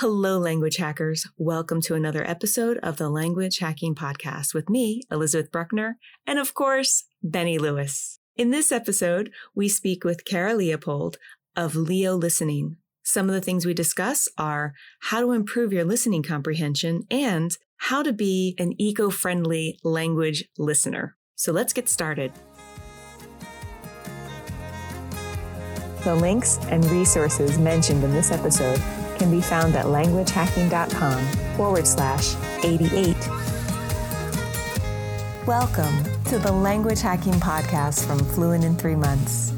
Hello, language hackers. Welcome to another episode of the Language Hacking Podcast with me, Elizabeth Bruckner, and of course, Benny Lewis. In this episode, we speak with Kara Leopold of Leo Listening. Some of the things we discuss are how to improve your listening comprehension and how to be an eco friendly language listener. So let's get started. The links and resources mentioned in this episode can be found at languagehacking.com forward slash 88. Welcome to the Language Hacking Podcast from Fluent in Three Months.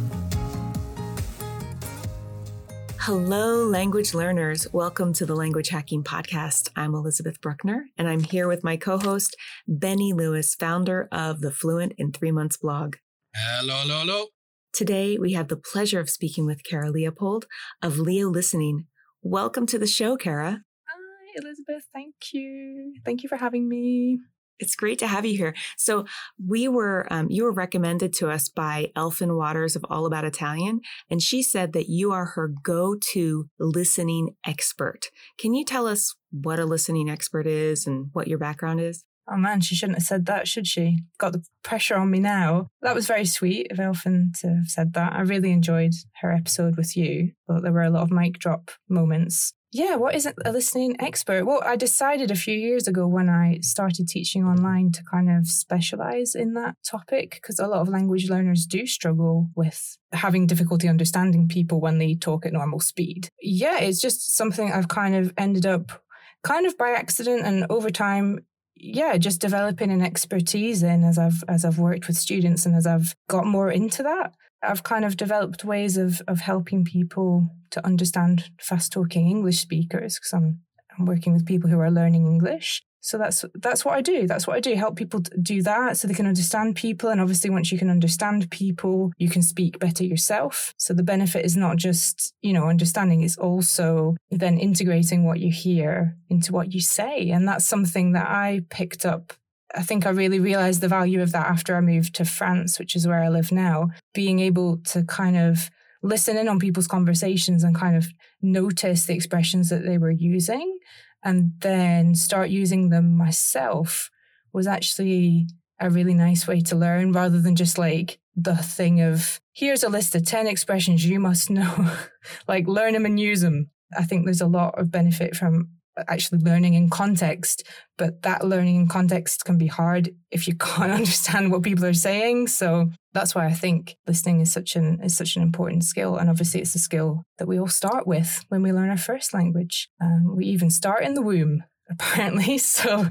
Hello, language learners. Welcome to the Language Hacking Podcast. I'm Elizabeth Bruckner, and I'm here with my co host, Benny Lewis, founder of the Fluent in Three Months blog. Hello, hello, hello. Today, we have the pleasure of speaking with Kara Leopold of Leo Listening, Welcome to the show, Kara. Hi, Elizabeth. Thank you. Thank you for having me. It's great to have you here. So we were, um, you were recommended to us by Elfin Waters of All About Italian, and she said that you are her go-to listening expert. Can you tell us what a listening expert is and what your background is? Oh man, she shouldn't have said that, should she? Got the pressure on me now. That was very sweet of Elfin to have said that. I really enjoyed her episode with you, but there were a lot of mic drop moments. Yeah, what is a listening expert? Well, I decided a few years ago when I started teaching online to kind of specialize in that topic because a lot of language learners do struggle with having difficulty understanding people when they talk at normal speed. Yeah, it's just something I've kind of ended up kind of by accident and over time yeah, just developing an expertise in as I've as I've worked with students and as I've got more into that, I've kind of developed ways of of helping people to understand fast talking English speakers because I'm I'm working with people who are learning English. So that's that's what I do. That's what I do. Help people do that so they can understand people. And obviously, once you can understand people, you can speak better yourself. So the benefit is not just you know understanding; it's also then integrating what you hear into what you say. And that's something that I picked up. I think I really realized the value of that after I moved to France, which is where I live now. Being able to kind of listen in on people's conversations and kind of notice the expressions that they were using and then start using them myself was actually a really nice way to learn rather than just like the thing of here's a list of 10 expressions you must know. Like learn them and use them i think there's a lot of benefit from actually learning in context but that learning in context can be hard if you can't understand what people are saying. So that's why i think listening is such an is such an important skill. And obviously it's a skill that we all start with when we learn our first language. Um, we even start in the womb apparently. So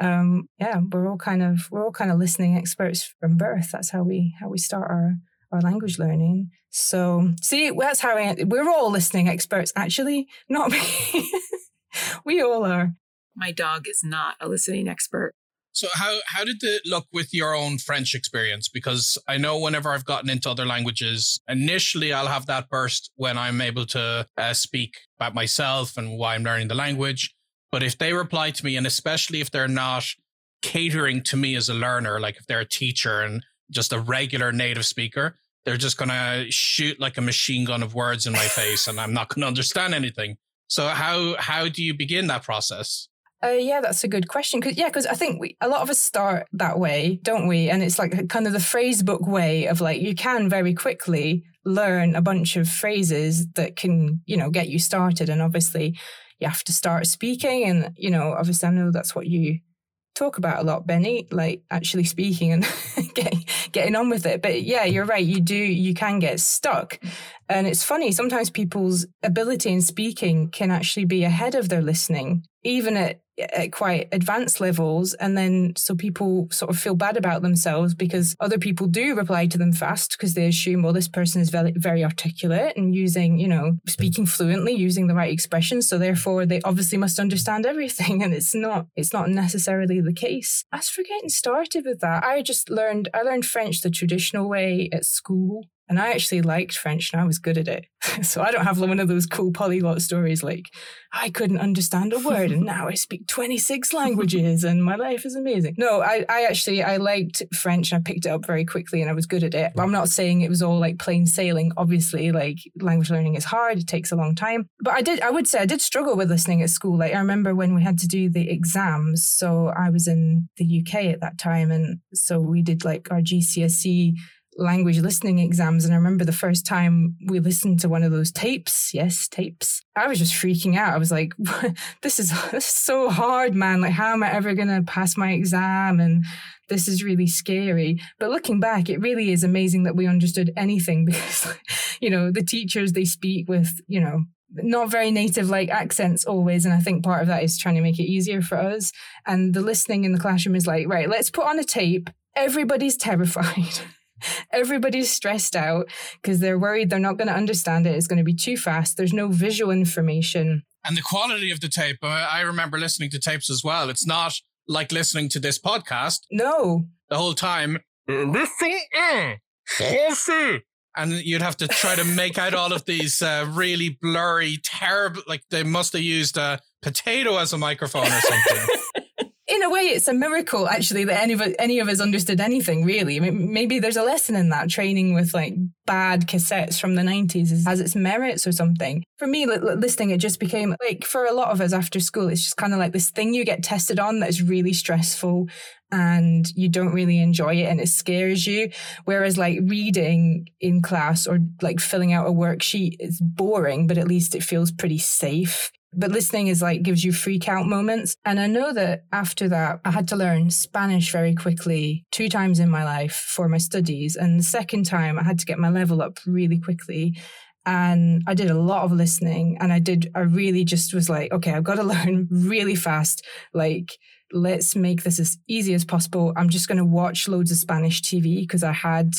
um, yeah we're all kind of we're all kind of listening experts from birth. That's how we how we start our our language learning. So see that's how I, we're all listening experts actually not me we all are. My dog is not a listening expert. So how how did it look with your own French experience? Because I know whenever I've gotten into other languages, initially I'll have that burst when I'm able to uh, speak about myself and why I'm learning the language. But if they reply to me, and especially if they're not catering to me as a learner, like if they're a teacher and just a regular native speaker, they're just gonna shoot like a machine gun of words in my face, and I'm not gonna understand anything. So how how do you begin that process? Uh, yeah, that's a good question. Cause, yeah, because I think we, a lot of us start that way, don't we? And it's like kind of the phrase book way of like you can very quickly learn a bunch of phrases that can, you know, get you started. And obviously, you have to start speaking. And, you know, obviously, I know that's what you talk about a lot, Benny, like actually speaking and getting getting on with it. But yeah, you're right. You do you can get stuck. And it's funny, sometimes people's ability in speaking can actually be ahead of their listening, even at at quite advanced levels and then so people sort of feel bad about themselves because other people do reply to them fast because they assume well this person is very very articulate and using you know speaking fluently using the right expressions so therefore they obviously must understand everything. And it's not it's not necessarily the case. As for getting started with that i just learned i learned french the traditional way at school And I actually liked French and I was good at it. so I don't have one of those cool polyglot stories like, I couldn't understand a word and now I speak 26 languages and my life is amazing. No, I, I actually, I liked French and I picked it up very quickly and I was good at it. But I'm not saying it was all like plain sailing. Obviously, like language learning is hard. It takes a long time. But I did, I would say I did struggle with listening at school. Like I remember when we had to do the exams. So I was in the UK at that time. And so we did like our GCSE language listening exams. And I remember the first time we listened to one of those tapes. Yes, tapes. I was just freaking out. I was like, this is, so hard, man. Like, how am I ever going to pass my exam? And this is really scary. But looking back, it really is amazing that we understood anything because, you know, the teachers, they speak with, you know, not very native like accents always and i think part of that is trying to make it easier for us and the listening in the classroom is like right let's put on a tape everybody's terrified Everybody's stressed out because they're worried they're not going to understand it. It's going to be too fast. There's no visual information. And the quality of the tape, I remember listening to tapes as well. It's not like listening to this podcast. No. The whole time. and you'd have to try to make out all of these uh, really blurry, terrible, like they must have used a potato as a microphone or something. in a way, it's a miracle actually that any of any of us understood anything really. Maybe there's a lesson in that training with like bad cassettes from the 90s has its merits or something. For me, listening, it just became like for a lot of us after school, it's just kind of like this thing you get tested on that is really stressful and you don't really enjoy it and it scares you. Whereas like reading in class or like filling out a worksheet is boring, but at least it feels pretty safe. But listening is like gives you freak out moments. And I know that after that, I had to learn Spanish very quickly, two times in my life for my studies. And the second time, I had to get my level up really quickly. And I did a lot of listening. And I did, I really just was like, okay, I've got to learn really fast. Like, let's make this as easy as possible. I'm just going to watch loads of Spanish TV because I had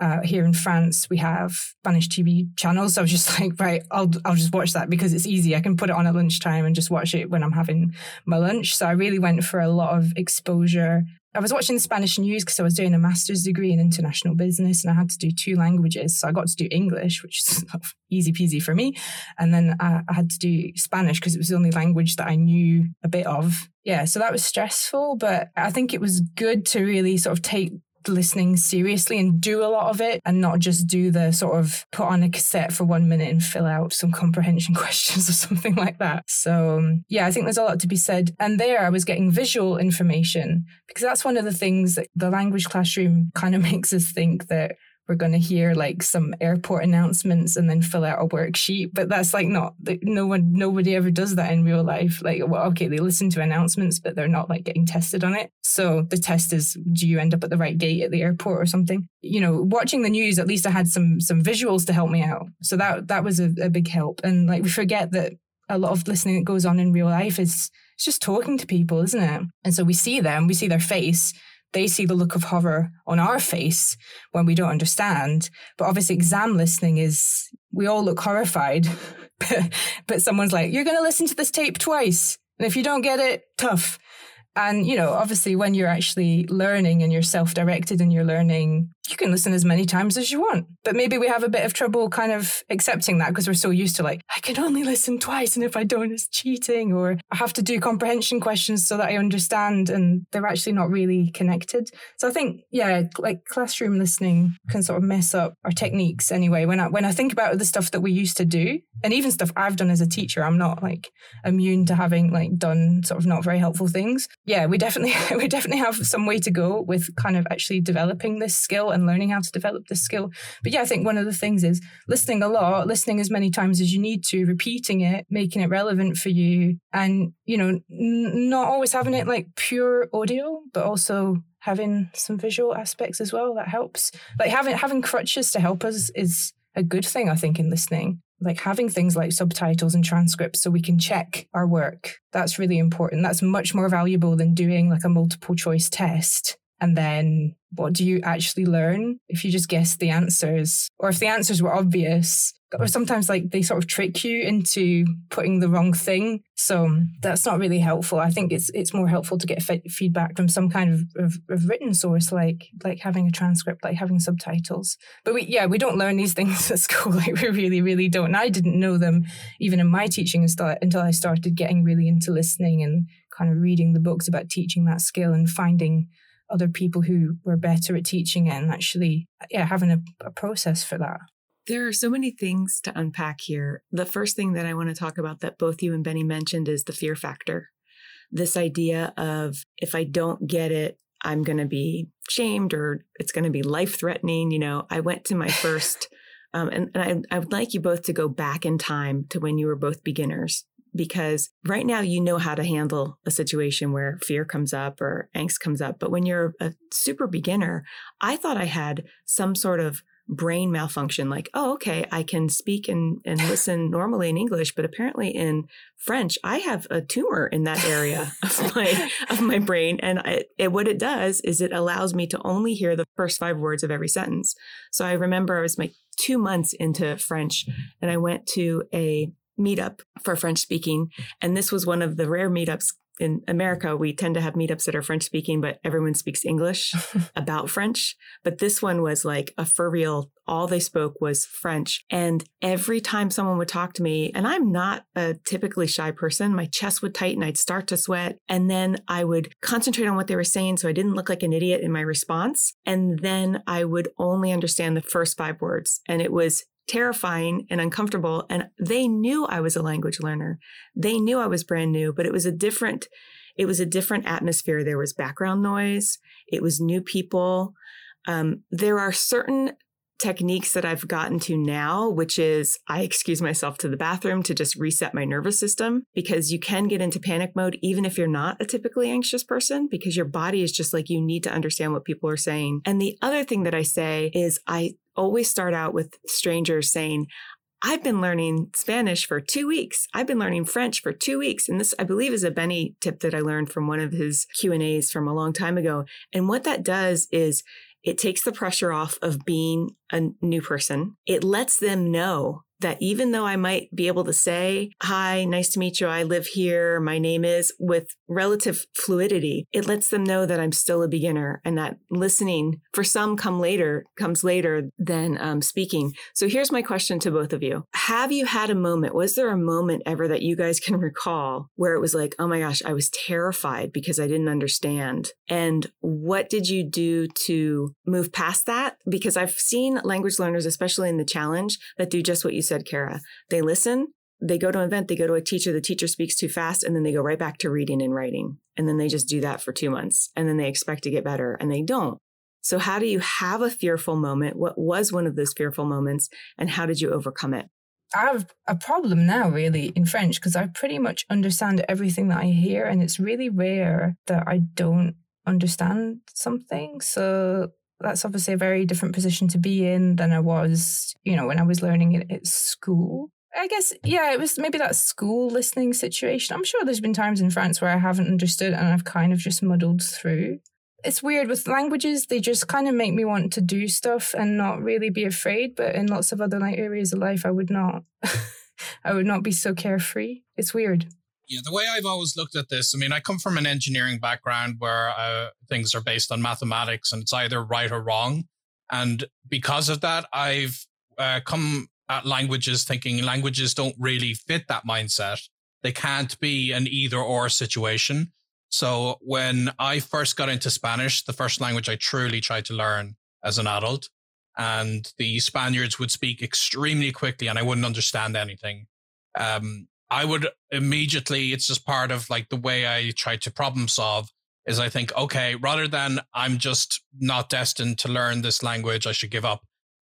uh, here in France, we have Spanish TV channels. So I was just like, right, I'll I'll just watch that because it's easy. I can put it on at lunchtime and just watch it when I'm having my lunch. So I really went for a lot of exposure. I was watching the Spanish news because I was doing a master's degree in international business and I had to do two languages. So I got to do English, which is easy peasy for me. And then I, I had to do Spanish because it was the only language that I knew a bit of. Yeah, so that was stressful, but I think it was good to really sort of take listening seriously and do a lot of it and not just do the sort of put on a cassette for one minute and fill out some comprehension questions or something like that. So, um, yeah, I think there's a lot to be said. And there I was getting visual information because that's one of the things that the language classroom kind of makes us think that we're going to hear like some airport announcements and then fill out a worksheet but that's like not no one nobody ever does that in real life. Like well okay they listen to announcements but they're not like getting tested on it. So the test is do you end up at the right gate at the airport or something? You know watching the news at least i had some some visuals to help me out. So that that was a, a big help. And like we forget that a lot of listening that goes on in real life is it's just talking to people isn't it? And so we see them we see their face they see the look of horror on our face when we don't understand. But obviously, exam listening is we all look horrified, but, someone's like, You're going to listen to this tape twice. And if you don't get it, tough. And, you know, obviously, when you're actually learning and you're self directed and you're learning, you can listen as many times as you want. But maybe we have a bit of trouble kind of accepting that because we're so used to like, I can only listen twice. And if I don't, it's cheating. Or I have to do comprehension questions so that I understand. And they're actually not really connected. So I think, yeah, like classroom listening can sort of mess up our techniques anyway. When I, when I think about the stuff that we used to do, and even stuff I've done as a teacher, I'm not like immune to having like done sort of not very helpful things. Yeah, we definitely we definitely have some way to go with kind of actually developing this skill and learning how to develop this skill. But yeah, I think one of the things is listening a lot, listening as many times as you need to, repeating it, making it relevant for you, and you know, n- not always having it like pure audio, but also having some visual aspects as well. That helps. Like having having crutches to help us is a good thing, I think, in listening like having things like subtitles and transcripts so we can check our work. That's really important. That's much more valuable than doing like a multiple choice test. And then what do you actually learn if you just guess the answers? Or if the answers were obvious, or sometimes like they sort of trick you into putting the wrong thing. So that's not really helpful. I think it's it's more helpful to get feedback from some kind of, of, of, written source, like like having a transcript, like having subtitles. But we yeah we don't learn these things at school. Like we really really don't. And I didn't know them even in my teaching until I started getting really into listening and kind of reading the books about teaching that skill and finding other people who were better at teaching it and actually yeah having a, a process for that there are so many things to unpack here. The first thing that I want to talk about that both you and Benny mentioned is the fear factor. This idea of if I don't get it, I'm going to be shamed or it's going to be life threatening. You know, I went to my first, um, and, and I, I would like you both to go back in time to when you were both beginners because right now you know how to handle a situation where fear comes up or angst comes up. But when you're a super beginner, I thought I had some sort of brain malfunction like oh okay i can speak and, and listen normally in english but apparently in french i have a tumor in that area of my of my brain and I, it, what it does is it allows me to only hear the first five words of every sentence. So i remember i was like two months into french and i went to a meetup for french speaking and this was one of the rare meetups in America, we tend to have meetups that are French speaking, but everyone speaks English about French. But this one was like a for real, all they spoke was French. And every time someone would talk to me, and I'm not a typically shy person, my chest would tighten, I'd start to sweat. And then I would concentrate on what they were saying so I didn't look like an idiot in my response. And then I would only understand the first five words. And it was terrifying and uncomfortable. And they knew I was a language learner. They knew I was brand new, but it was a different, it was a different atmosphere. There was background noise. It was new people. Um, there are certain techniques that I've gotten to now, which is I excuse myself to the bathroom to just reset my nervous system because you can get into panic mode even if you're not a typically anxious person because your body is just like you need to understand what people are saying. And the other thing that I say is I always start out with strangers saying, I've been learning Spanish for two weeks. I've been learning French for two weeks. And this, I believe, is a Benny tip that I learned from one of his Q and A's from a long time ago. And what that does is it takes the pressure off of being a new person. It lets them know that even though I might be able to say, Hi, nice to meet you, I live here, my name is, with relative fluidity, it lets them know that I'm still a beginner and that listening for some come later, comes later than um, speaking. So here's my question to both of you Have you had a moment? Was there a moment ever that you guys can recall where it was like, Oh my gosh, I was terrified because I didn't understand? And what did you do to move past that? Because I've seen language learners, especially in the challenge, that do just what you said, Kara. They listen, they go to an event, they go to a teacher, the teacher speaks too fast, and then they go right back to reading and writing. And then they just do that for two months. And then they expect to get better and they don't. So, how do you have a fearful moment? What was one of those fearful moments? And how did you overcome it? I have a problem now, really, in French, because I pretty much understand everything that I hear. And it's really rare that I don't understand something. So, that's obviously a very different position to be in than I was, you know, when I was learning it at school. I guess, yeah, it was maybe that school listening situation. I'm sure there's been times in France where I haven't understood and I've kind of just muddled through. It's weird with languages, they just kind of make me want to do stuff and not really be afraid. But in lots of other areas of life, I would not. I would not be so carefree. It's weird. Yeah, the way I've always looked at this, I mean, I come from an engineering background where uh, things are based on mathematics and it's either right or wrong. And because of that, I've uh, come at languages thinking languages don't really fit that mindset. They can't be an either or situation. So when I first got into Spanish, the first language I truly tried to learn as an adult, and the Spaniards would speak extremely quickly and I wouldn't understand anything. Um, I would immediately, it's just part of like the way I try to problem solve is I think, okay, rather than I'm just not destined to learn this language, I should give up.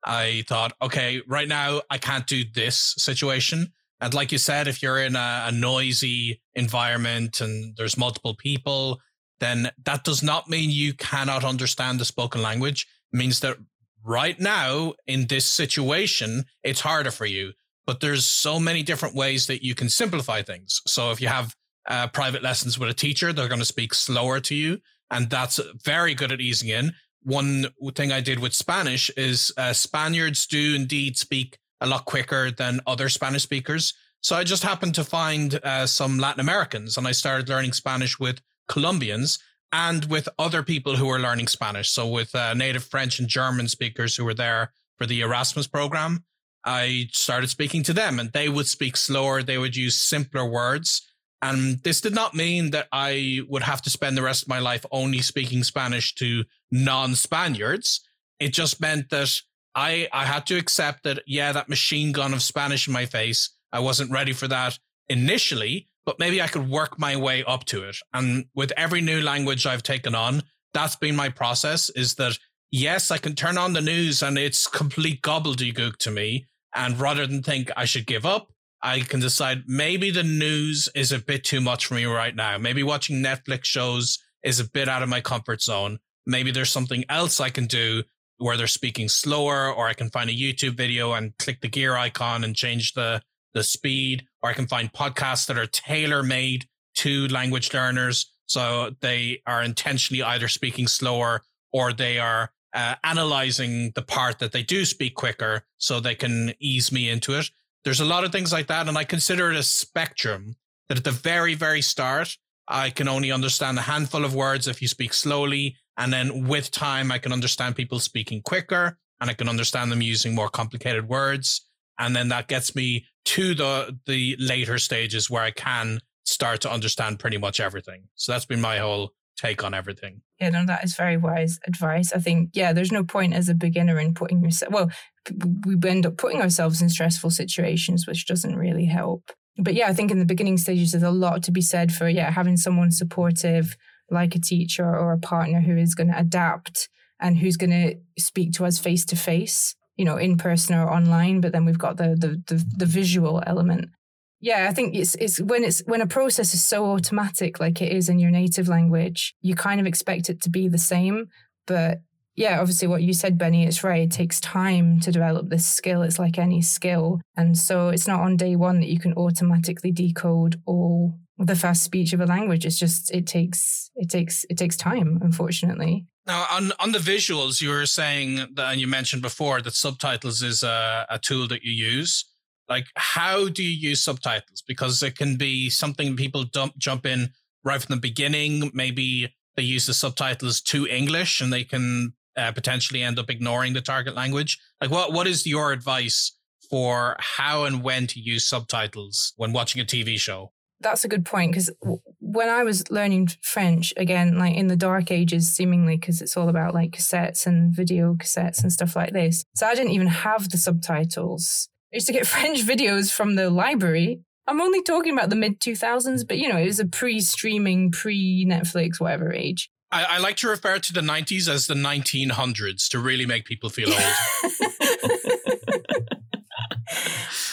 I thought, okay, right now I can't do this situation. And like you said, if you're in a, a noisy environment and there's multiple people, then that does not mean you cannot understand the spoken language. It means that right now in this situation, it's harder for you but there's so many different ways that you can simplify things. So if you have uh, private lessons with a teacher, they're going to speak slower to you, and that's very good at easing in. One thing I did with Spanish is uh, Spaniards do indeed speak a lot quicker than other Spanish speakers. So I just happened to find uh, some Latin Americans and I started learning Spanish with Colombians and with other people who were learning Spanish. So with uh, native French and German speakers who were there for the Erasmus program, I started speaking to them and they would speak slower. They would use simpler words. And this did not mean that I would have to spend the rest of my life only speaking Spanish to non Spaniards. It just meant that I, I had to accept that, yeah, that machine gun of Spanish in my face, I wasn't ready for that initially, but maybe I could work my way up to it. And with every new language I've taken on, that's been my process is that yes, I can turn on the news and it's complete gobbledygook to me. And rather than think I should give up, I can decide maybe the news is a bit too much for me right now. Maybe watching Netflix shows is a bit out of my comfort zone. Maybe there's something else I can do where they're speaking slower, or I can find a YouTube video and click the gear icon and change the, the speed, or I can find podcasts that are tailor made to language learners. So they are intentionally either speaking slower or they are uh, analyzing the part that they do speak quicker so they can ease me into it. There's a lot of things like that. And I consider it a spectrum that at the very, very start, I can only understand a handful of words if you speak slowly. And then with time, I can understand people speaking quicker and I can understand them using more complicated words. And then that gets me to the, the later stages where I can start to understand pretty much everything. So that's been my whole take on everything. Yeah, no, that is very wise advice. I think, yeah, there's no point as a beginner in putting yourself, well, we end up putting ourselves in stressful situations, which doesn't really help. But yeah, I think in the beginning stages, there's a lot to be said for, yeah, having someone supportive, like a teacher or a partner who is going to adapt and who's going to speak to us face to face, you know, in person or online. But then we've got the, the, the, the visual element yeah i think it's it's when it's when a process is so automatic like it is in your native language you kind of expect it to be the same. But yeah obviously what you said benny it's right it takes time to develop this skill it's like any skill. And so it's not on day one that you can automatically decode all the fast speech of a language it's just it takes it takes it takes time unfortunately. Now on on the visuals you were saying that and you mentioned before that subtitles is a, a tool that you use like how do you use subtitles because it can be something people dump, jump in right from the beginning maybe they use the subtitles to english and they can uh, potentially end up ignoring the target language like what what is your advice for how and when to use subtitles when watching a tv show that's a good point because when I was learning French, again, like in the dark ages, seemingly, because it's all about like cassettes and video cassettes and stuff like this. So I didn't even have the subtitles. I used to get French videos from the library. I'm only talking about the mid 2000s, but you know, it was a pre streaming, pre Netflix, whatever age. I, I, like to refer to the 90s as the 1900s to really make people feel old.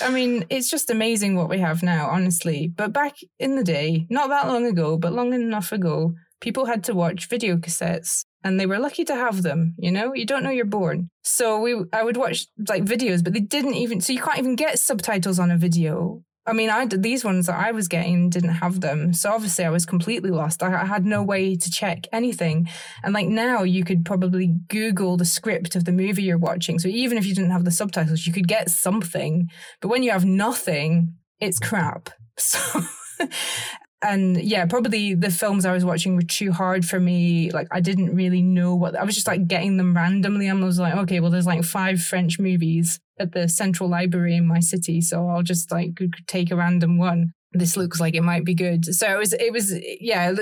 I mean, it's just amazing what we have now, honestly. But back in the day, not that long ago, but long enough ago, people had to watch video cassettes and they were lucky to have them you know? You don't know you're born. So we i would watch like videos but they didn't even so you can't even get subtitles on a video. I mean i did these ones that i was getting didn't have them. So obviously i was completely lost. I, I had no way to check anything. And like now you could probably google the script of the movie you're watching. So even if you didn't have the subtitles you could get something. But when you have nothing it's crap. So and yeah, probably the films I was watching were too hard for me. Like I didn't really know what I was just like getting them randomly. I was like, okay, well, there's like five French movies at the central library in my city, so I'll just like take a random one. This looks like it might be good. So it was, it was, yeah,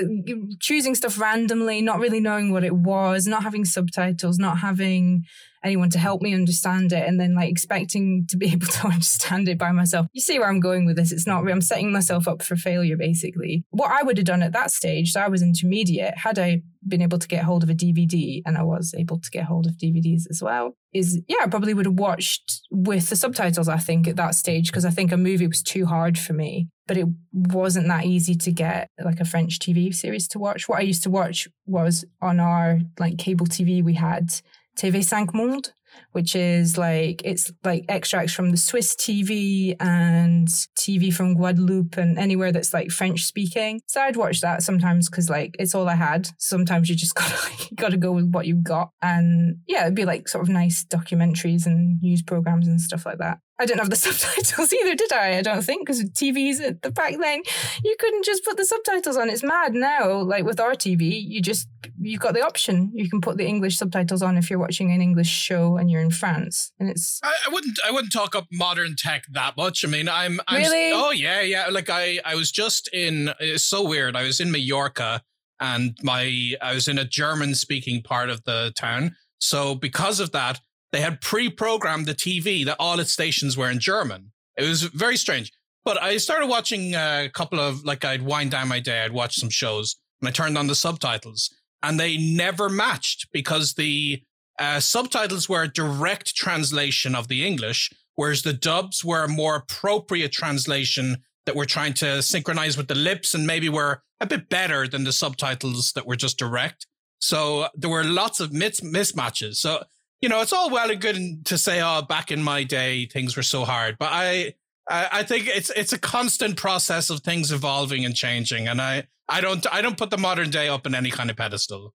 choosing stuff randomly, not really knowing what it was, not having subtitles, not having anyone to help me understand it and then like expecting to be able to understand it by myself. You see where I'm going with this. It's not, I'm setting myself up for failure basically. What I would have done at that stage, so I was intermediate, had I been able to get hold of a DVD, and I was able to get hold of DVDs as well, is yeah, I probably would have watched with the subtitles, I think, at that stage, because I think a movie was too hard for me. But it wasn't that easy to get like a French TV series to watch. What I used to watch was on our like cable TV we had TV5 Monde. Which is like it's like extracts from the Swiss TV and TV from Guadeloupe and anywhere that's like French speaking. So I'd watch that sometimes because like it's all I had. Sometimes you just gotta like, gotta go with what you've got, and yeah, it'd be like sort of nice documentaries and news programs and stuff like that. I didn't have the subtitles either, did I? I don't think because TVs at the back then you couldn't just put the subtitles on. It's mad now. Like with our TV, you just you've got the option. You can put the English subtitles on if you're watching an English show and you're in France, and it's. I, I wouldn't. I wouldn't talk up modern tech that much. I mean, I'm. I'm really. Oh yeah, yeah. Like I, I was just in. It's so weird. I was in Mallorca, and my I was in a German speaking part of the town. So because of that, they had pre-programmed the TV that all its stations were in German. It was very strange. But I started watching a couple of like I'd wind down my day, I'd watch some shows, and I turned on the subtitles, and they never matched because the uh, subtitles were a direct translation of the English, whereas the dubs were a more appropriate translation that were trying to synchronize with the lips and maybe were a bit better than the subtitles that were just direct. So there were lots of mis- mismatches. So you know, it's all well and good to say, "Oh, back in my day, things were so hard," but I, I, I think it's it's a constant process of things evolving and changing, and I, I don't, I don't put the modern day up in any kind of pedestal.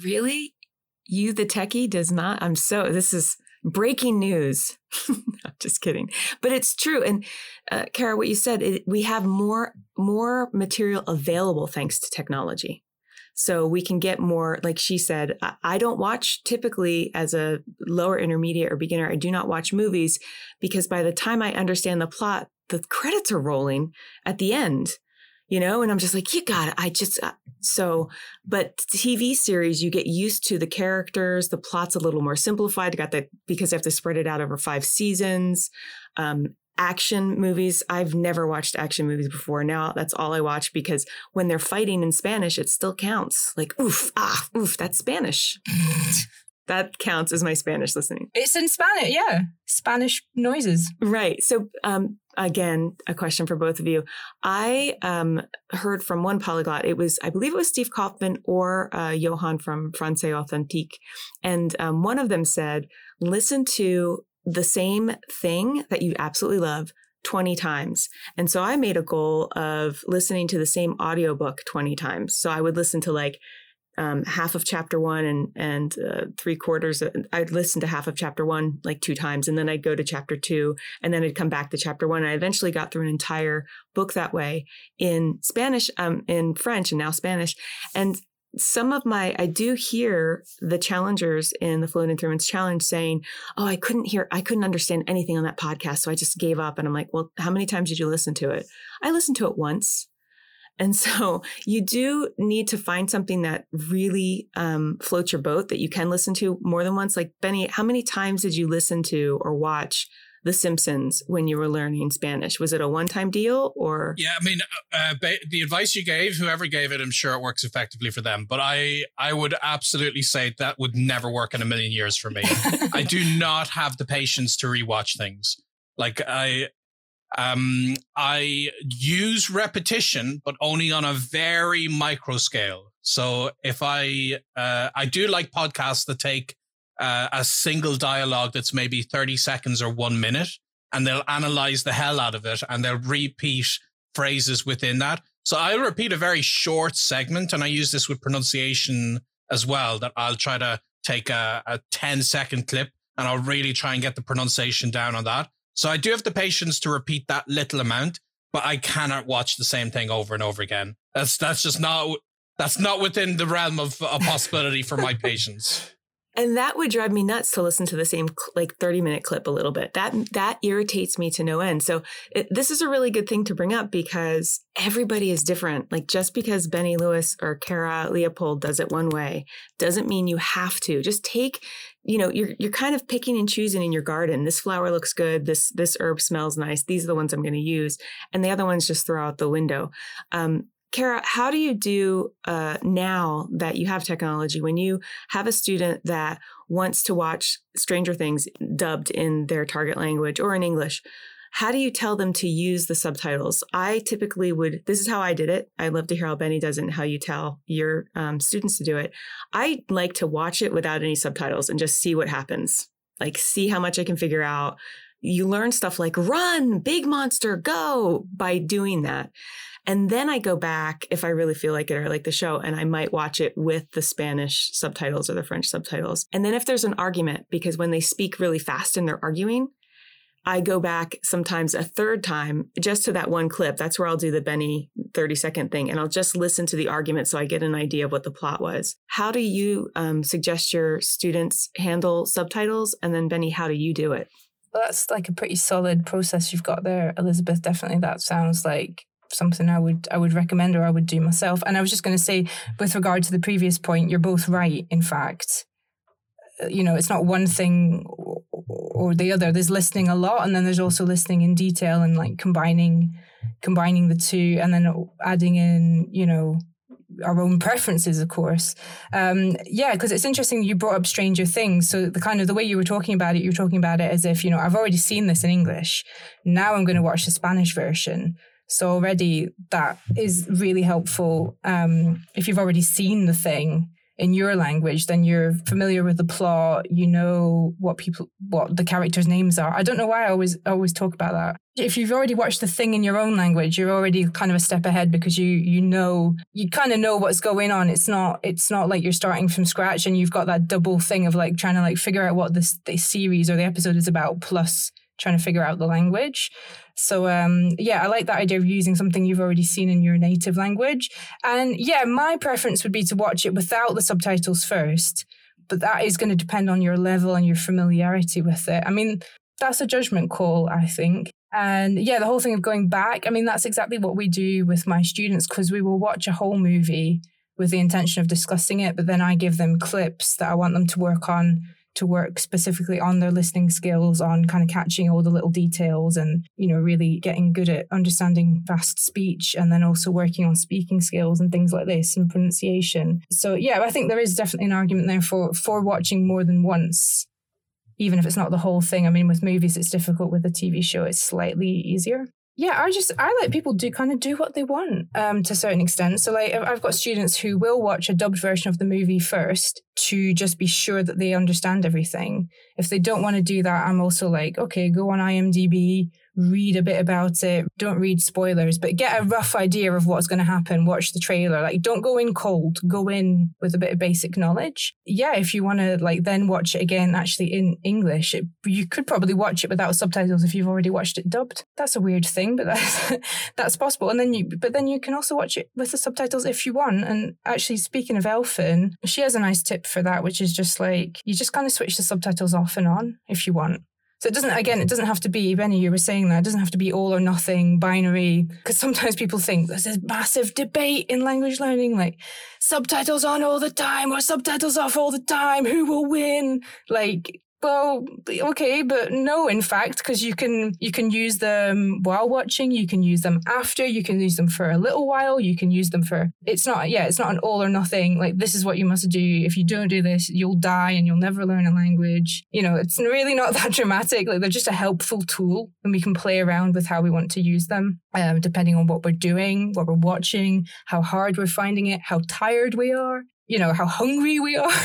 Really, you the techie does not. I'm so. This is breaking news. I'm just kidding, but it's true. And uh, Kara, what you said, it, we have more more material available thanks to technology. So we can get more, like she said, I don't watch typically as a lower intermediate or beginner. I do not watch movies because by the time I understand the plot, the credits are rolling at the end, you know, and I'm just like, you got it. I just, uh, so, but TV series, you get used to the characters, the plot's a little more simplified. Got that because I have to spread it out over five seasons. Um, action movies. I've never watched action movies before. Now that's all I watch because when they're fighting in Spanish, it still counts. Like, oof, ah, oof, that's Spanish. that counts as my Spanish listening. It's in Spanish, yeah. Spanish noises. Right. So, um, again, a question for both of you. I um, heard from one polyglot. It was, I believe it was Steve Kaufmann or uh, Johan from Français Authentique. And um, one of them said, listen to the same thing that you absolutely love 20 times. And so I made a goal of listening to the same audiobook 20 times. So I would listen to like um, half of chapter one and and uh, three quarters. I'd listen to half of chapter one like two times, and then I'd go to chapter two, and then I'd come back to chapter one. And I eventually got through an entire book that way in Spanish, um, in French, and now Spanish. And some of my I do hear the challengers in the Fluent in Three Months Challenge saying, "Oh, I couldn't hear, I couldn't understand anything on that podcast, so I just gave up." And I'm like, "Well, how many times did you listen to it?" I listened to it once, and so you do need to find something that really um, floats your boat that you can listen to more than once. Like Benny, how many times did you listen to or watch the Simpsons when you were learning Spanish? Was it a one time deal or? Yeah, I mean, uh, ba- the advice you gave, whoever gave it, I'm sure it works effectively for them. But I, I would absolutely say that would never work in a million years for me. I do not have the patience to rewatch things. Like I, um, I use repetition, but only on a very micro scale. So if I, uh, I do like podcasts that take uh, a single dialogue that's maybe 30 seconds or one minute and they'll analyze the hell out of it and they'll repeat phrases within that. So I'll repeat a very short segment and I use this with pronunciation as well that I'll try to take a, a 10 second clip and I'll really try and get the pronunciation down on that. So I do have the patience to repeat that little amount, but I cannot watch the same thing over and over again. That's that's just not that's not within the realm of a possibility for my patience. And that would drive me nuts to listen to the same like 30 minute clip a little bit. That that irritates me to no end. So it, this is a really good thing to bring up because everybody is different. Like just because Benny Lewis or Kara Leopold does it one way doesn't mean you have to. Just take, you know, you're you're kind of picking and choosing in your garden. This flower looks good. This this herb smells nice. These are the ones I'm going to use, and the other ones just throw out the window. Um, Kara, how do you do uh, now that you have technology when you have a student that wants to watch Stranger Things dubbed in their target language or in English? How do you tell them to use the subtitles? I typically would, this is how I did it. I'd love to hear how Benny does it and how you tell your um, students to do it. I like to watch it without any subtitles and just see what happens. like see how much I can figure out. You learn stuff like run, big monster, go by doing that. And then I go back if I really feel like it or like the show, and I might watch it with the Spanish subtitles or the French subtitles. And then if there's an argument, because when they speak really fast and they're arguing, I go back sometimes a third time just to that one clip. That's where I'll do the Benny 30 second thing and I'll just listen to the argument so I get an idea of what the plot was. How do you um, suggest your students handle subtitles? And then, Benny, how do you do it? Well, that's like a pretty solid process you've got there, Elizabeth. Definitely, that sounds like something I would I would recommend or I would do myself. And I was just going to say, with regard to the previous point, you're both right. In fact, you know, it's not one thing or the other. There's listening a lot, and then there's also listening in detail and like combining combining the two, and then adding in, you know, our own preferences, of course. Um, yeah, because it's interesting you brought up Stranger Things. So the kind of the way you were talking about it, you were talking about it as if you know I've already seen this in English. Now I'm going to watch the Spanish version. So already that is really helpful. Um, if you've already seen the thing, in your language, then you're familiar with the plot. You know what people, what the characters' names are. I don't know why I always always talk about that. If you've already watched the thing in your own language, you're already kind of a step ahead because you you know you kind of know what's going on. It's not it's not like you're starting from scratch and you've got that double thing of like trying to like figure out what this the series or the episode is about plus trying to figure out the language. So um, yeah, I like that idea of using something you've already seen in your native language. And yeah, my preference would be to watch it without the subtitles first, but that is going to depend on your level and your familiarity with it. I mean, that's a judgment call, I think. And yeah, the whole thing of going back, I mean, that's exactly what we do with my students because we will watch a whole movie with the intention of discussing it, but then I give them clips that I want them to work on to work specifically on their listening skills, on kind of catching all the little details and, you know, really getting good at understanding fast speech and then also working on speaking skills and things like this and pronunciation. So yeah, I think there is definitely an argument there for for watching more than once. Even if it's not the whole thing. I mean, with movies, it's difficult. With a TV show, it's slightly easier yeah i just i let people do kind of do what they want um, to a certain extent. So like i've got students who will watch a dubbed version of the movie first to just be sure that they understand everything. If they don't want to do that i'm also like okay go on imdb read a bit about it. Don't read spoilers, but get a rough idea of what's going to happen. Watch the trailer. Like, don't go in cold. Go in with a bit of basic knowledge. Yeah, if you want to, like, then watch it again, actually in English, it, you could probably watch it without subtitles if you've already watched it dubbed. That's a weird thing, but that's that's possible. And then you, but then you can also watch it with the subtitles if you want. And actually, speaking of Elfin, she has a nice tip for that, which is just like you just kind of switch the subtitles off and on if you want. So it doesn't, again, it doesn't have to be, Benny, you were saying that, it doesn't have to be all or nothing binary. Because sometimes people think there's this massive debate in language learning, like subtitles on all the time or subtitles off all the time, who will win? Like, well, okay, but no, in fact, because you can you can use them while watching, you can use them after, you can use them for a little while, you can use them for. It's not, yeah, it's not an all or nothing. Like this is what you must do. If you don't do this, you'll die and you'll never learn a language. You know, it's really not that dramatic. Like they're just a helpful tool, and we can play around with how we want to use them, um, depending on what we're doing, what we're watching, how hard we're finding it, how tired we are you know how hungry we are.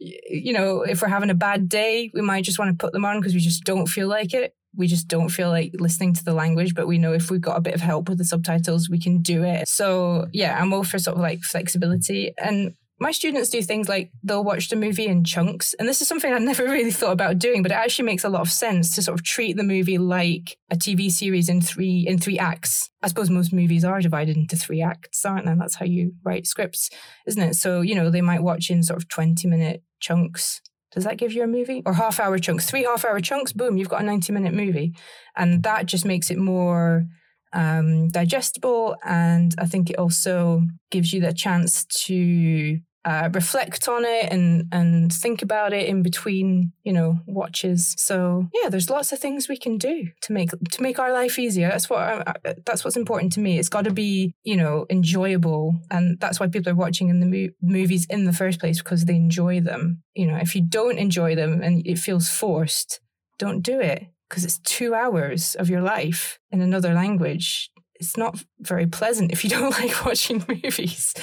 You know if we're having a bad day we might just want to put them on because we just don't feel like it. We just don't feel like listening to the language but we know if we've got a bit of help with the subtitles we can do it. So yeah i'm all for sort of like flexibility. And my students do things like they'll watch the movie in chunks. And this is something I never really thought about doing, but it actually makes a lot of sense to sort of treat the movie like a TV series in three in three acts. I suppose most movies are divided into three acts, aren't they? That's how you write scripts, isn't it? So, you know, they might watch in sort of 20 minute chunks. Does that give you a movie? Or half hour chunks? Three half hour chunks, boom, you've got a 90 minute movie. And that just makes it more um, digestible. And I think it also gives you the chance to uh, reflect on it and and think about it in between you know watches. So yeah there's lots of things we can do to make to make our life easier. That's what I, I, that's what's important to me. It's got to be you know enjoyable and that's why people are watching in the mo- movies in the first place because they enjoy them. You know if you don't enjoy them and it feels forced don't do it because it's two hours of your life in another language it's not very pleasant if you don't like watching movies.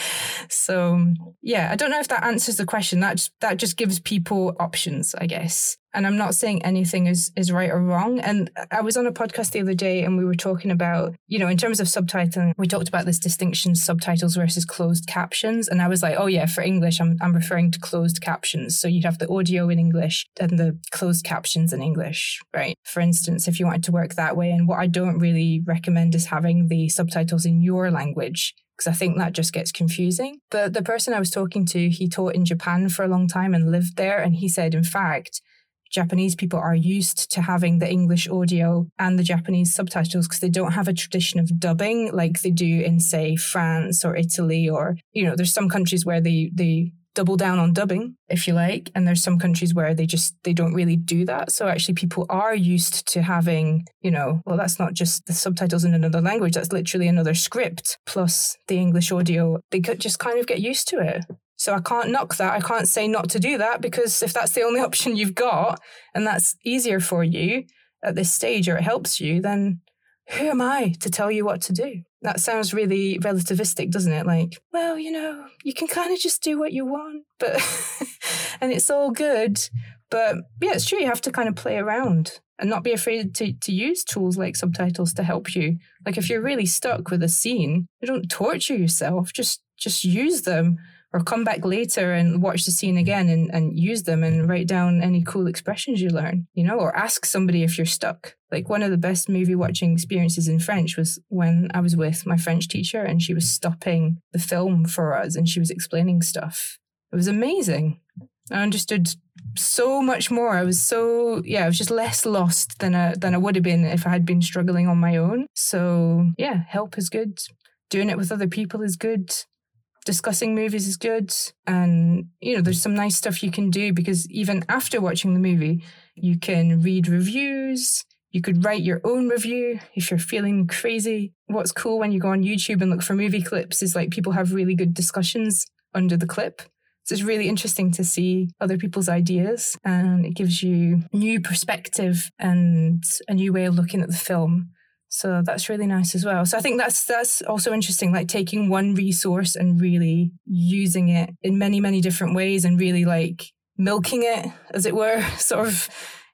So yeah, I don't know if that answers the question. That just, that just gives people options, I guess. And I'm not saying anything is is right or wrong. And I was on a podcast the other day and we were talking about, you know, in terms of subtitling, we talked about this distinction subtitles versus closed captions. And I was like, oh yeah, for English, I'm I'm referring to closed captions. So you'd have the audio in English and the closed captions in English, right? For instance, if you wanted to work that way. And what I don't really recommend is having the subtitles in your language because I think that just gets confusing. But the person I was talking to, he taught in Japan for a long time and lived there. And he said, in fact, Japanese people are used to having the English audio and the Japanese subtitles because they don't have a tradition of dubbing like they do in, say, France or Italy, or, you know, there's some countries where they, they double down on dubbing if you like and there's some countries where they just they don't really do that. So actually people are used to having you know well that's not just the subtitles in another language that's literally another script plus the english audio. They could just kind of get used to it so I can't knock that. I can't say not to do that because if that's the only option you've got and that's easier for you at this stage or it helps you, then who am I to tell you what to do? That sounds really relativistic, doesn't it? Like, well, you know, you can kind of just do what you want, but and it's all good. But yeah, it's true. You have to kind of play around and not be afraid to, to use tools like subtitles to help you. Like if you're really stuck with a scene, you don't torture yourself. Just just use them or come back later and watch the scene again and, and use them and write down any cool expressions you learn, you know, or ask somebody if you're stuck. Like one of the best movie watching experiences in French was when I was with my French teacher and she was stopping the film for us and she was explaining stuff. It was amazing. I understood so much more. I was so yeah, I was just less lost than I than I would have been if I had been struggling on my own. So yeah, help is good. Doing it with other people is good discussing movies is good. And you know there's some nice stuff you can do because even after watching the movie you can read reviews. You could write your own review if you're feeling crazy. What's cool when you go on youtube and look for movie clips is like people have really good discussions under the clip. So it's really interesting to see other people's ideas and it gives you new perspective and a new way of looking at the film so that's really nice as well. So I think that's that's also interesting, like taking one resource and really using it in many, many different ways and really like milking it, as it were, sort of,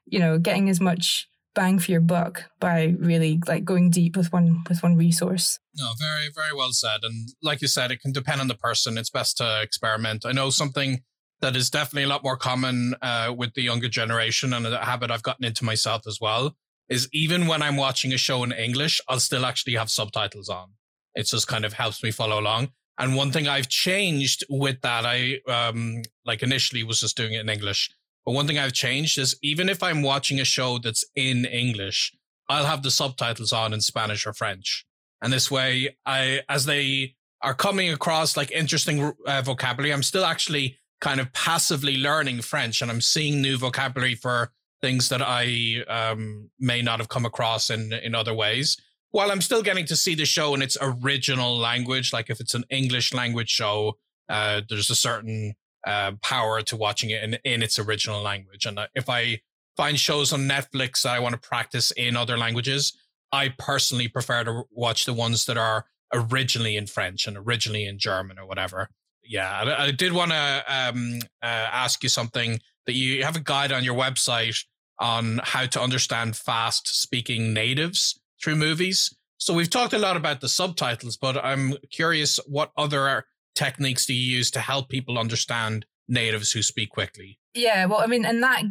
you know, getting as much bang for your buck by really like going deep with one with one resource. No, very, very well said. And like you said, it can depend on the person. It's best to experiment. I know something that is definitely a lot more common uh, with the younger generation and a habit I've gotten into myself as well is even when I'm watching a show in English, I'll still actually have subtitles on. It just kind of helps me follow along. And one thing I've changed with that, I um like initially was just doing it in English. But one thing I've changed is even if I'm watching a show that's in English, I'll have the subtitles on in Spanish or French. And this way, I as they are coming across like interesting uh, vocabulary, I'm still actually kind of passively learning French and I'm seeing new vocabulary for things that I um, may not have come across in in other ways. While I'm still getting to see the show in its original language, like if it's an English language show, uh, there's a certain uh, power to watching it in, in its original language. And uh, if I find shows on Netflix that I want to practice in other languages, I personally prefer to watch the ones that are originally in French and originally in German or whatever. Yeah, I, I did want to um, uh, ask you something that you have a guide on your website on how to understand fast speaking natives through movies. So we've talked a lot about the subtitles, but I'm curious what other techniques do you use to help people understand natives who speak quickly? Yeah, well, I mean, and that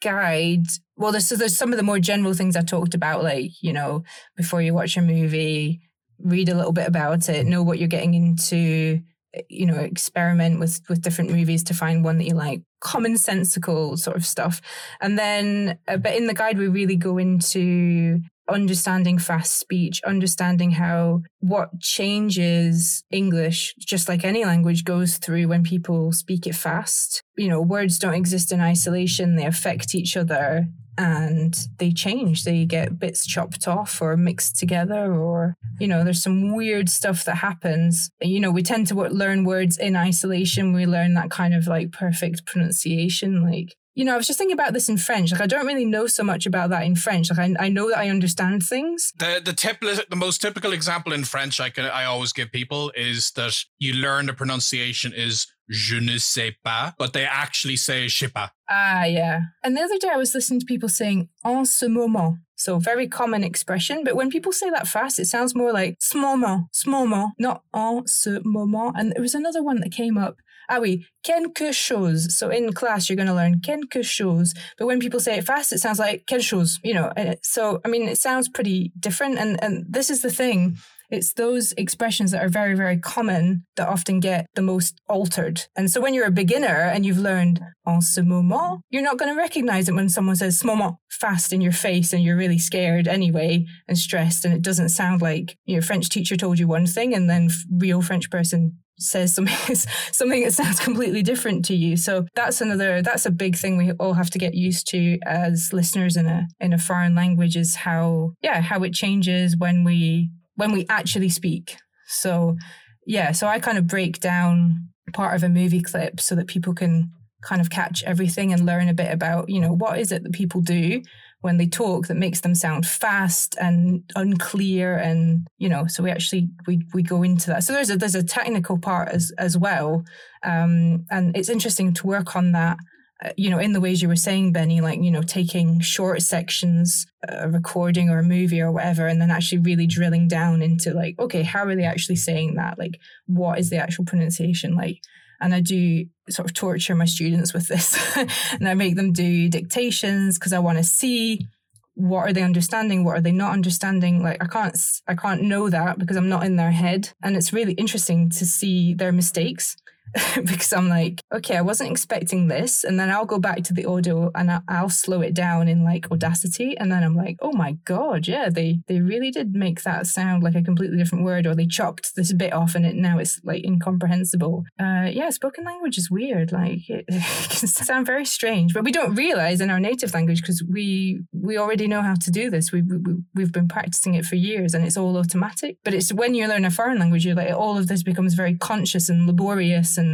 guide, well, there's, there's some of the more general things I talked about, like, you know, before you watch a movie, read a little bit about it, know what you're getting into, you know experiment with with different movies to find one that you like commonsensical sort of stuff. And then uh, but in the guide we really go into understanding fast speech understanding how what changes english just like any language goes through when people speak it fast. You know words don't exist in isolation they affect each other and they change. They get bits chopped off or mixed together, or, you know, there's some weird stuff that happens. You know, we tend to learn words in isolation. We learn that kind of like perfect pronunciation. Like, you know, I was just thinking about this in French. Like, I don't really know so much about that in French. Like, I, I know that I understand things. The the tip, the most typical example in French I can I always give people is that you learn the pronunciation is je ne sais pas, but they actually say je sais pas. Ah, yeah. And the other day I was listening to people saying en ce moment. So very common expression, but when people say that fast, it sounds more like ce moment, ce moment, not en ce moment. And there was another one that came up. Ah oui, quelque chose. So in class, you're going to learn quelque chose. But when people say it fast, it sounds like quelque chose, you know. So, I mean, it sounds pretty different. And, and this is the thing it's those expressions that are very, very common that often get the most altered. And so when you're a beginner and you've learned en ce moment, you're not going to recognize it when someone says ce moment fast in your face and you're really scared anyway and stressed. And it doesn't sound like your French teacher told you one thing and then real French person says something something that sounds completely different to you. So that's another that's a big thing we all have to get used to as listeners in a in a foreign language is how yeah how it changes when we when we actually speak. So, yeah, so I kind of break down part of a movie clip so that people can kind of catch everything and learn a bit about, you know, what is it that people do when they talk that makes them sound fast and unclear and you know so we actually we we go into that. So there's a there's a technical part as as well. Um, and it's interesting to work on that Uh, you know, in the ways you were saying, Benny, like, you know, taking short sections, a recording or a movie or whatever, and then actually really drilling down into like, okay, how are they actually saying that? Like, what is the actual pronunciation like? And I do sort of torture my students with this. and I make them do dictations because I want to see what are they understanding what are they not understanding like i can't i can't know that because i'm not in their head and it's really interesting to see their mistakes because I'm like, okay, I wasn't expecting this. And then I'll go back to the audio and I'll slow it down in like Audacity. And then I'm like, oh my God, yeah, they, they really did make that sound like a completely different word or they chopped this bit off and it now it's like incomprehensible. Uh, yeah, spoken language is weird. Like it, it can sound very strange, but we don't realize in our native language because we, we already know how to do this. We, we, we've been practicing it for years and it's all automatic. But it's when you learn a foreign language, you're like, all of this becomes very conscious and laborious and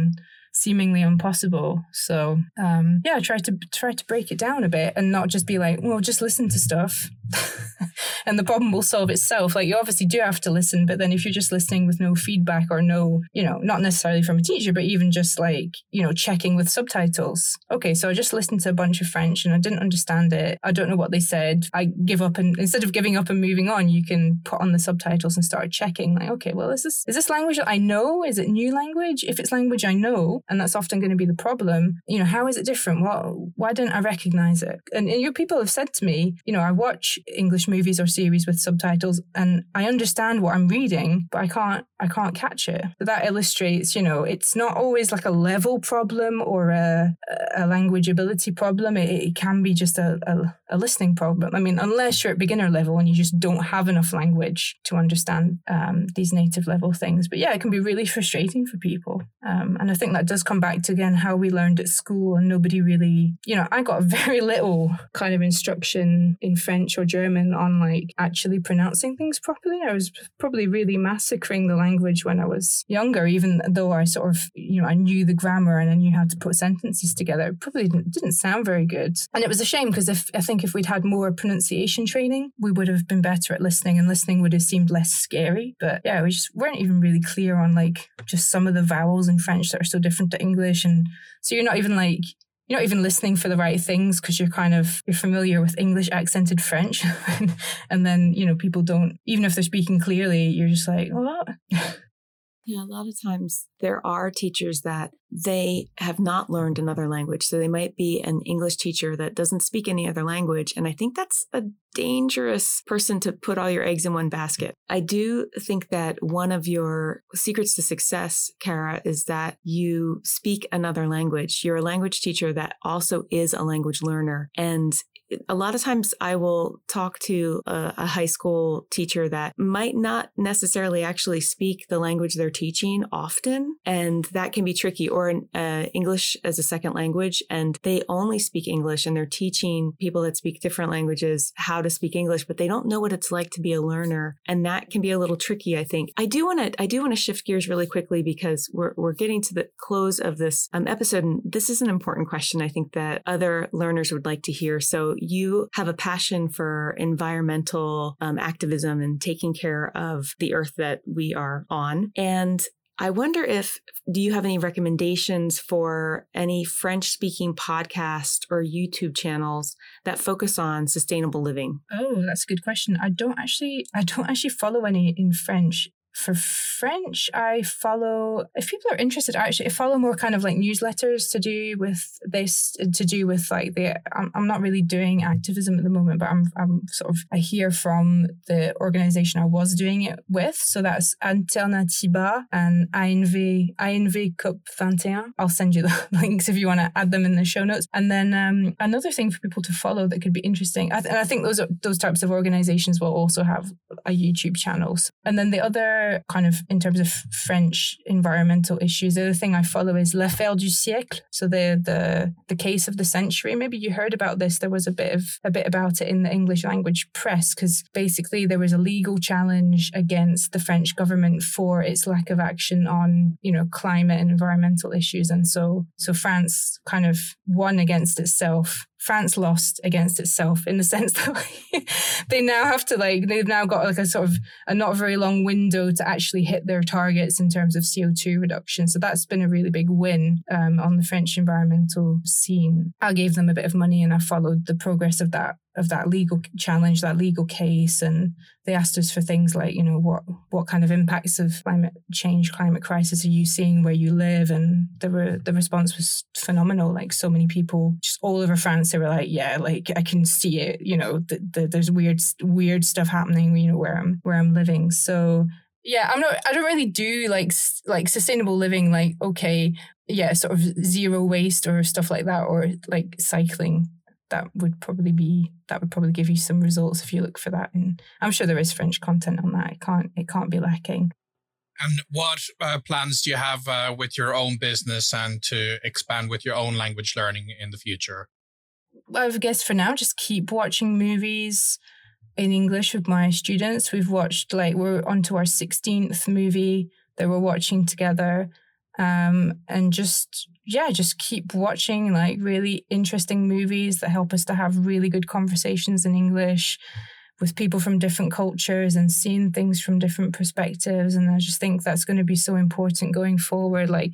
seemingly impossible. So um, yeah, try to try to break it down a bit and not just be like, well, just listen to stuff, and the problem will solve itself. Like you obviously do have to listen, but then if you're just listening with no feedback or no, you know, not necessarily from a teacher, but even just like you know checking with subtitles. Okay, so I just listened to a bunch of French and I didn't understand it. I don't know what they said. I give up and instead of giving up and moving on, you can put on the subtitles and start checking. Like, okay, well, is this is this language that I know? Is it new language? If it's language I know, and that's often going to be the problem. You know, how is it different? Well, why didn't I recognize it? And, and your people have said to me, you know, I watch English movies or series with subtitles and I understand what I'm reading, but I can't I can't catch it. But that illustrates, you know, it's not always like a level problem or a, a language ability problem. It, it can be just a, a, a, listening problem. I mean, unless you're at beginner level and you just don't have enough language to understand um, these native level things. But yeah, it can be really frustrating for people. Um, and I think that does come back to again how we learned at school and nobody really, you know, I got very little kind of instruction in French or German on like actually pronouncing things properly. I was probably really massacring the language when I was younger, even though I sort of, you know, I knew the grammar and I knew how to put sentences together. It probably didn't, didn't sound very good. And it was a shame because if I think if we'd had more pronunciation training, we would have been better at listening and listening would have seemed less scary. But yeah, we just weren't even really clear on like just some of the vowels in French that are so different to English. And so you're not even like, you're not even listening for the right things because you're kind of you're familiar with english accented french. And then you know people don't even if they're speaking clearly you're just like what Yeah, a lot of times there are teachers that they have not learned another language. So they might be an English teacher that doesn't speak any other language. And I think that's a dangerous person to put all your eggs in one basket. I do think that one of your secrets to success, Kara, is that you speak another language. You're a language teacher that also is a language learner. And a lot of times I will talk to a, a, high school teacher that might not necessarily actually speak the language they're teaching often. And that can be tricky, or uh, English as a second language. And they only speak English and they're teaching people that speak different languages how to speak English, but they don't know what it's like to be a learner. And that can be a little tricky, I think. I do want to, I do want to shift gears really quickly because we're, we're getting to the close of this um, episode. And this is an important question I think that other learners would like to hear. So you have a passion for environmental um, activism and taking care of the earth that we are on. And I wonder if do you have any recommendations for any French speaking podcast or YouTube channels that focus on sustainable living? Oh, that's a good question. I don't actually I don't actually follow any in French for French, I follow, if people are interested, actually, I follow more kind of like newsletters to do with this, to do with like the, I'm, I'm not really doing activism at the moment, but I'm, I'm sort of, I hear from the organization I was doing it with. So that's Alternatiba and ANV, ANV COP 21. I'll send you the links if you want to add them in the show notes. And then um, another thing for people to follow that could be interesting, I th- and I think those, those types of organizations will also have a YouTube channels. And then the other kind of in terms of French environmental issues, the other thing I follow is L'affaire du siècle. So the the the case of the century. Maybe you heard about this. There was a bit of a bit about it in the English language press because basically there was a legal challenge against the French government for its lack of action on you know climate and environmental issues, and so so France kind of won against itself France lost against itself in the sense that like, they now have to like they've now got like a sort of a not very long window to actually hit their targets in terms of CO2 reduction. So that's been a really big win um, on the French environmental scene. I gave them a bit of money and I followed the progress of that of that legal challenge, that legal case, and they asked us for things like, you know, what what kind of impacts of climate change, climate crisis are you seeing where you live? And the re- the response was phenomenal. Like so many people, just all over France, they were like, yeah, like I can see it. You know, the, the, there's weird weird stuff happening. You know, where I'm where I'm living. So yeah, I'm not. I don't really do like like sustainable living. Like okay, yeah, sort of zero waste or stuff like that, or like cycling that would probably be that would probably give you some results if you look for that. And i'm sure there is french content on that. It can't it can't be lacking. And what uh, plans do you have uh, with your own business and to expand with your own language learning in the future? I guess for now just keep watching movies in english with my students. We've watched like we're on to our 16th movie that we're watching together. Um, and just yeah just keep watching like really interesting movies that help us to have really good conversations in english with people from different cultures and seeing things from different perspectives. And i just think that's going to be so important going forward like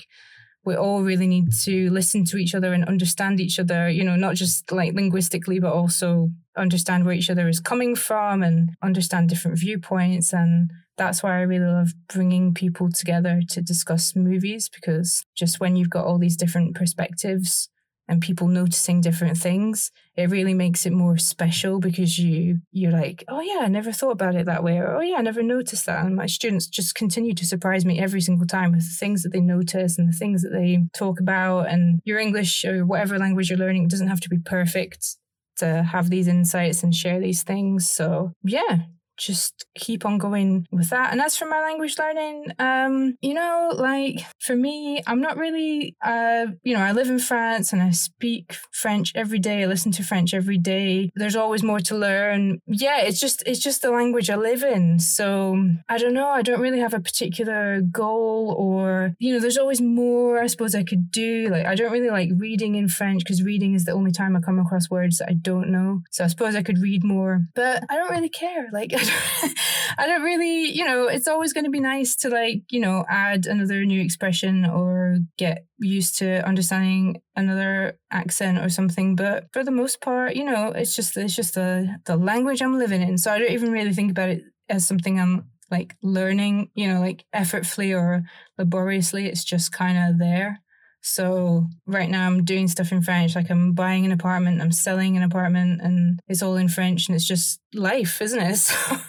we all really need to listen to each other and understand each other you know not just like linguistically but also understand where each other is coming from and understand different viewpoints. And that's why I really love bringing people together to discuss movies because just when you've got all these different perspectives and people noticing different things, it really makes it more special because you you're like, oh yeah, I never thought about it that way, or oh yeah, I never noticed that. And my students just continue to surprise me every single time with the things that they notice and the things that they talk about. And your English or whatever language you're learning doesn't have to be perfect to have these insights and share these things. So yeah, just keep on going with that. And as for my language learning, um, you know, like for me, I'm not really, uh, you know, I live in France and I speak French every day. I listen to French every day. There's always more to learn. Yeah, it's just, it's just the language I live in. So I don't know. I don't really have a particular goal or, you know, there's always more I suppose I could do. Like, I don't really like reading in French because reading is the only time I come across words that I don't know. So I suppose I could read more, but I don't really care. Like, I don't really, you know, it's always going to be nice to like, you know, add another new expression or get used to understanding another accent or something. But for the most part, you know, it's just it's just the the language I'm living in. So I don't even really think about it as something I'm like learning, you know, like effortfully or laboriously. It's just kind of there. So right now I'm doing stuff in French, like I'm buying an apartment, I'm selling an apartment, and it's all in French, and it's just life, isn't it?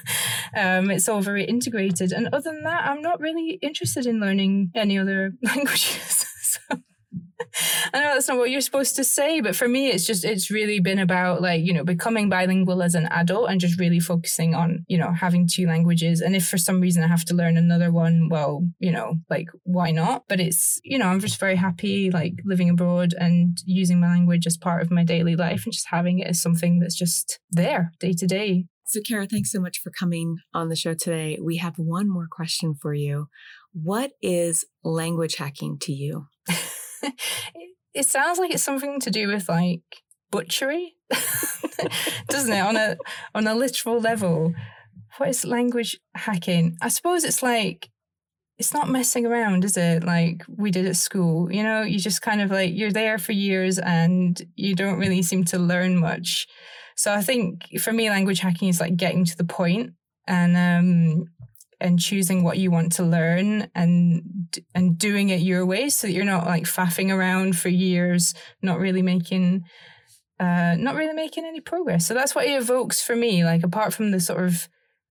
So um, it's all very integrated. And other than that, I'm not really interested in learning any other languages. so. I know that's not what you're supposed to say, but for me, it's just, it's really been about like, you know, becoming bilingual as an adult and just really focusing on, you know, having two languages. And if for some reason I have to learn another one, well, you know, like, why not? But it's, you know, I'm just very happy like living abroad and using my language as part of my daily life and just having it as something that's just there day to day. So, Kara, thanks so much for coming on the show today. We have one more question for you. What is language hacking to you? it sounds like it's something to do with like butchery, doesn't it? On a on a literal level, what is language hacking? I suppose it's like it's not messing around, is it? Like we did at school, you know, you just kind of like you're there for years and you don't really seem to learn much. So I think for me, language hacking is like getting to the point and um, and choosing what you want to learn and and doing it your way so that you're not like faffing around for years not really making uh not really making any progress. So that's what it evokes for me like apart from the sort of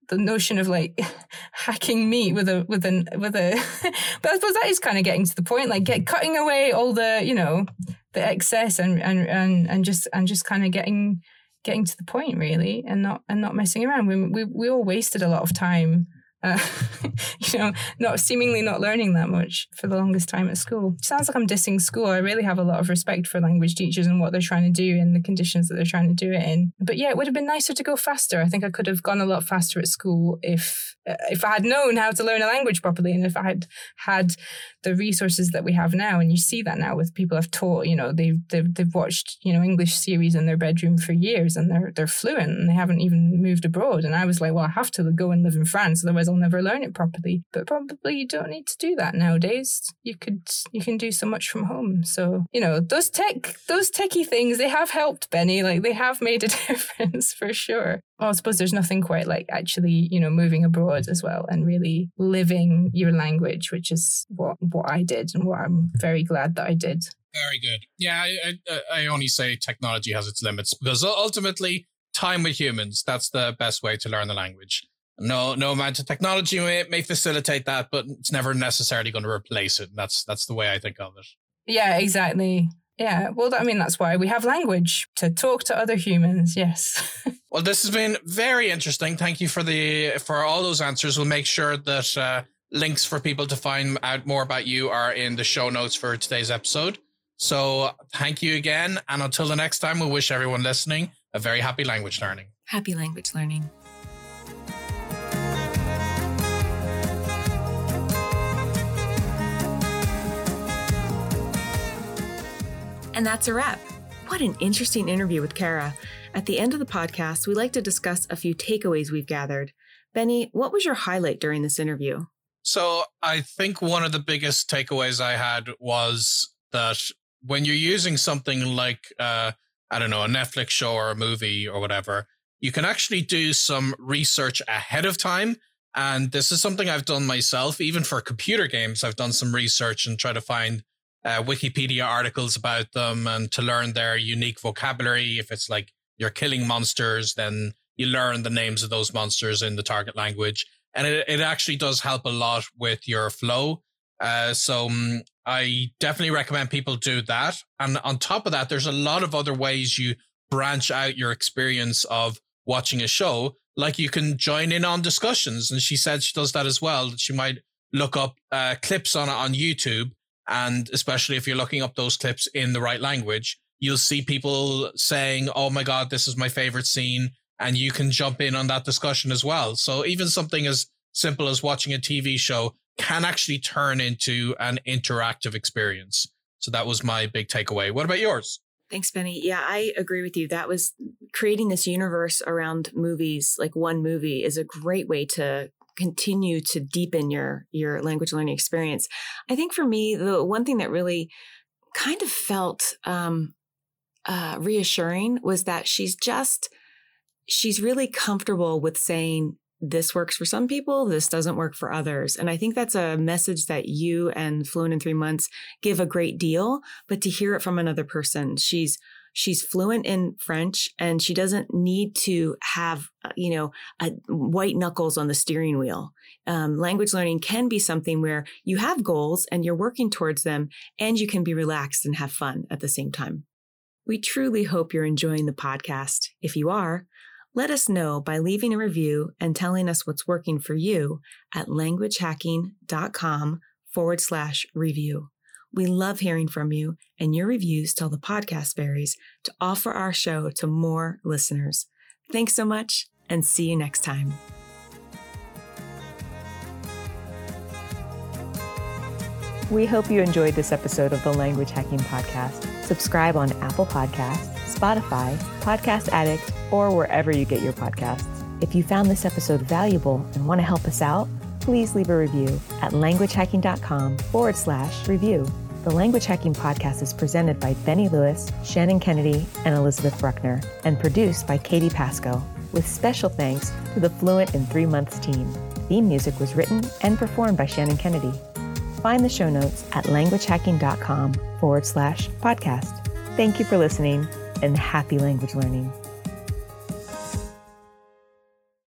the notion of like hacking meat with a with an with a but I suppose that is kind of getting to the point like get cutting away all the you know the excess and and and, and just and just kind of getting getting to the point really and not and not messing around. We, we we all wasted a lot of time uh, you know, not seemingly not learning that much for the longest time at school. Sounds like I'm dissing school. I really have a lot of respect for language teachers and what they're trying to do and the conditions that they're trying to do it in. But yeah, it would have been nicer to go faster. I think I could have gone a lot faster at school if Uh, if I had known how to learn a language properly and if I had had the resources that we have now. And you see that now with people I've taught. You know, they've they've, they've watched you know English series in their bedroom for years and they're they're fluent and they haven't even moved abroad. And I was like, well, I have to go and live in France, otherwise I'll never learn it properly. But probably you don't need to do that nowadays. You could you can do so much from home. So you know those tech those techie things they have helped Benny. Like they have made a difference for sure. Well, I suppose there's nothing quite like actually, you know, moving abroad as well and really living your language, which is what what I did and what I'm very glad that I did. Very good. Yeah, I, I, uh, I only say technology has its limits because ultimately, time with humans that's the best way to learn the language. No, no amount of technology may, may facilitate that, but it's never necessarily going to replace it. And that's that's the way I think of it. Yeah, exactly. Yeah, well, I mean, that's why we have language to talk to other humans. Yes. well, this has been very interesting. Thank you for the for all those answers. We'll make sure that uh, links for people to find out more about you are in the show notes for today's episode. So, thank you again, and until the next time, we wish everyone listening a very happy language learning. Happy language learning. And that's a wrap. What an interesting interview with Kara. At the end of the podcast, we like to discuss a few takeaways we've gathered. Benny, what was your highlight during this interview? So, I think one of the biggest takeaways I had was that when you're using something like, uh, I don't know, a Netflix show or a movie or whatever, you can actually do some research ahead of time. And this is something I've done myself, even for computer games. I've done some research and try to find uh, Wikipedia articles about them and to learn their unique vocabulary. If it's like you're killing monsters, then you learn the names of those monsters in the target language. And it, it actually does help a lot with your flow. Uh, so um, I definitely recommend people do that. And on top of that, there's a lot of other ways you branch out your experience of watching a show. Like you can join in on discussions. And she said she does that as well. She might look up uh, clips on on YouTube and especially if you're looking up those clips in the right language, you'll see people saying, Oh my God, this is my favorite scene. And you can jump in on that discussion as well. So even something as simple as watching a TV show can actually turn into an interactive experience. So that was my big takeaway. What about yours? Thanks, Benny. Yeah, I agree with you. That was creating this universe around movies, like one movie, is a great way to continue to deepen your your language learning experience. I think for me, the one thing that really kind of felt um, uh, reassuring was that she's just she's really comfortable with saying this works for some people, this doesn't work for others. And I think that's a message that you and Fluent in Three Months give a great deal, but to hear it from another person, she's she's fluent in French and she doesn't need to have, uh, you know, a white knuckles on the steering wheel. Um, language learning can be something where you have goals and you're working towards them and you can be relaxed and have fun at the same time. We truly hope you're enjoying the podcast. If you are, let us know by leaving a review and telling us what's working for you at languagehacking.com forward slash review. We love hearing from you, and your reviews tell the podcast fairies to offer our show to more listeners. Thanks so much, and see you next time. We hope you enjoyed this episode of the Language Hacking Podcast. Subscribe on Apple Podcasts, Spotify, Podcast Addict, or wherever you get your podcasts. If you found this episode valuable and want to help us out, please leave a review at languagehacking.com forward slash review. The Language Hacking Podcast is presented by Benny Lewis, Shannon Kennedy, and Elizabeth Bruckner, and produced by Katie Pasco, with special thanks to the Fluent in Three Months team. Theme music was written and performed by Shannon Kennedy. Find the show notes at languagehacking.com forward slash podcast. Thank you for listening and happy language learning.